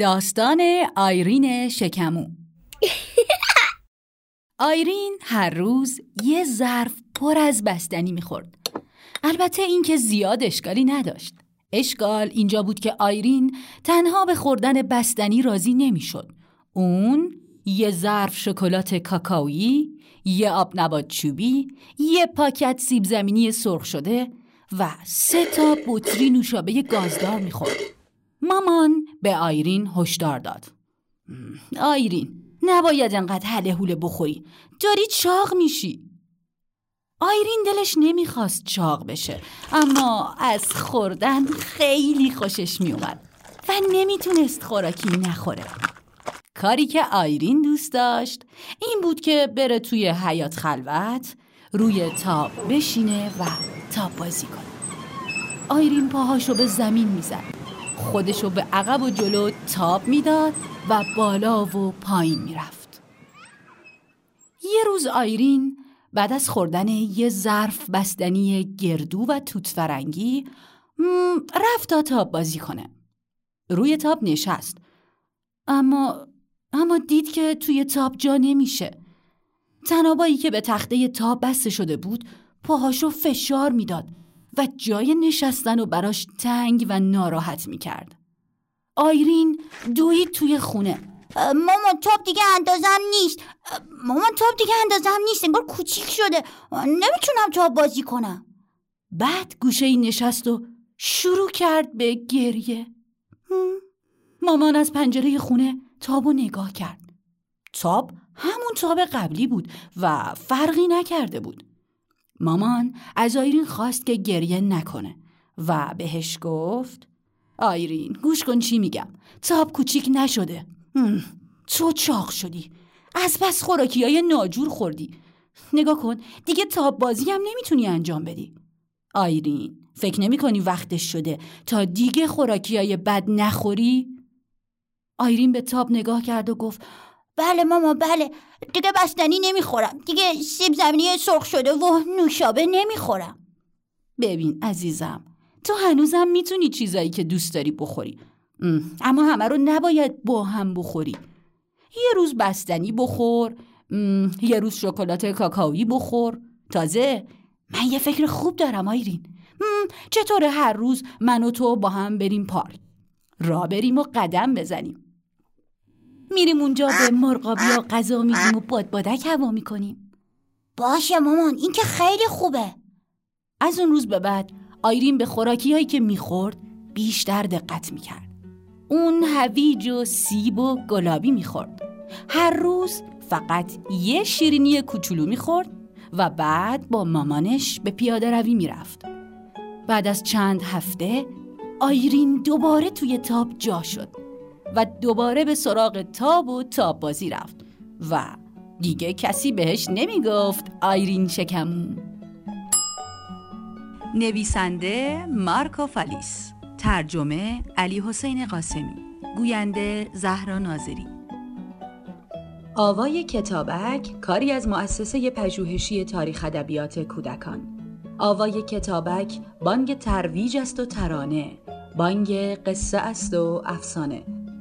داستان آیرین شکمو. آیرین هر روز یه ظرف پر از بستنی می‌خورد. البته اینکه زیاد اشکالی نداشت. اشکال اینجا بود که آیرین تنها به خوردن بستنی راضی نمی‌شد. اون یه ظرف شکلات کاکائویی یه آب نبات چوبی یه پاکت سیب زمینی سرخ شده و سه تا بطری نوشابه گازدار می‌خورد. مامان به آیرین هشدار داد. آیرین نباید انقدر حله حوله بخوری. داری چاق میشی. آیرین دلش نمی‌خواست چاق بشه اما از خوردن خیلی خوشش میومد و نمی‌تونست خوراکی نخوره. کاری که آیرین دوست داشت این بود که بره توی حیات خلوت روی تاب بشینه و تاب بازی کنه. آیرین پاهاشو به زمین می‌زد. خودشو به عقب و جلو تاب می‌داد و بالا و پایین می‌رفت. یه روز آیرین بعد از خوردن یه ظرف بستنی گردو و توت فرنگی رفت تا تاب بازی کنه. روی تاب نشست. اما اما دید که توی تاب جا نمیشه. تنابایی که به تخته تاب بسته شده بود پاهاشو فشار می‌داد. و جای نشستن و براش تنگ و ناراحت می‌کرد. آیرین دوید توی خونه. مامان تاب دیگه اندازم نیست. مامان تاب دیگه اندازم نیست. انگار کوچیک شده. نمی‌تونم تاب بازی کنم. بعد گوشه ای نشست و شروع کرد به گریه. مامان از پنجره خونه تاب و نگاه کرد. تاب همون تاب قبلی بود و فرقی نکرده بود. مامان از آیرین خواست که گریه نکنه و بهش گفت آیرین گوش کن چی میگم تاب کوچیک نشده. تو چاق شدی. از پس خوراکی های ناجور خوردی. نگاه کن دیگه تاب بازی هم نمی‌تونی انجام بدی. آیرین فکر نمی کنی وقتش شده تا دیگه خوراکی های بد نخوری؟ آیرین به تاب نگاه کرد و گفت بله ماما بله. دیگه بستنی نمی‌خورم. دیگه سیب زمینی سرخ شده و نوشابه نمی‌خورم. ببین عزیزم تو هنوزم می‌تونی چیزایی که دوست داری بخوری. اما همه رو نباید با هم بخوری. یه روز بستنی بخور یه روز شکلات کاکائویی بخور. تازه من یه فکر خوب دارم آیرین. چطور هر روز من و تو با هم بریم پارک؟ را بریم و قدم بزنیم. میریم اونجا به مرغابی و غذا میدیم و بادبادک هوا می‌کنیم. باشه مامان این که خیلی خوبه. از اون روز به بعد آیرین به خوراکی هایی که می‌خورد بیشتر دقت می‌کرد. اون هویج و سیب و گلابی می‌خورد. هر روز فقط یه شیرینی کوچولو می‌خورد و بعد با مامانش به پیاده روی می‌رفت. بعد از چند هفته آیرین دوباره توی تاب جا شد. و دوباره به سراغ تاب و تاب بازی رفت و دیگه کسی بهش نمی‌گفت آیرین شکمون نویسنده مارکو فالیس ترجمه علی حسین قاسمی گوینده زهرا ناظری. آوای کتابک کاری از مؤسسه پژوهشی تاریخ ادبیات کودکان. آوای کتابک بانگ ترویج است و ترانه. بانگ قصه است و افسانه.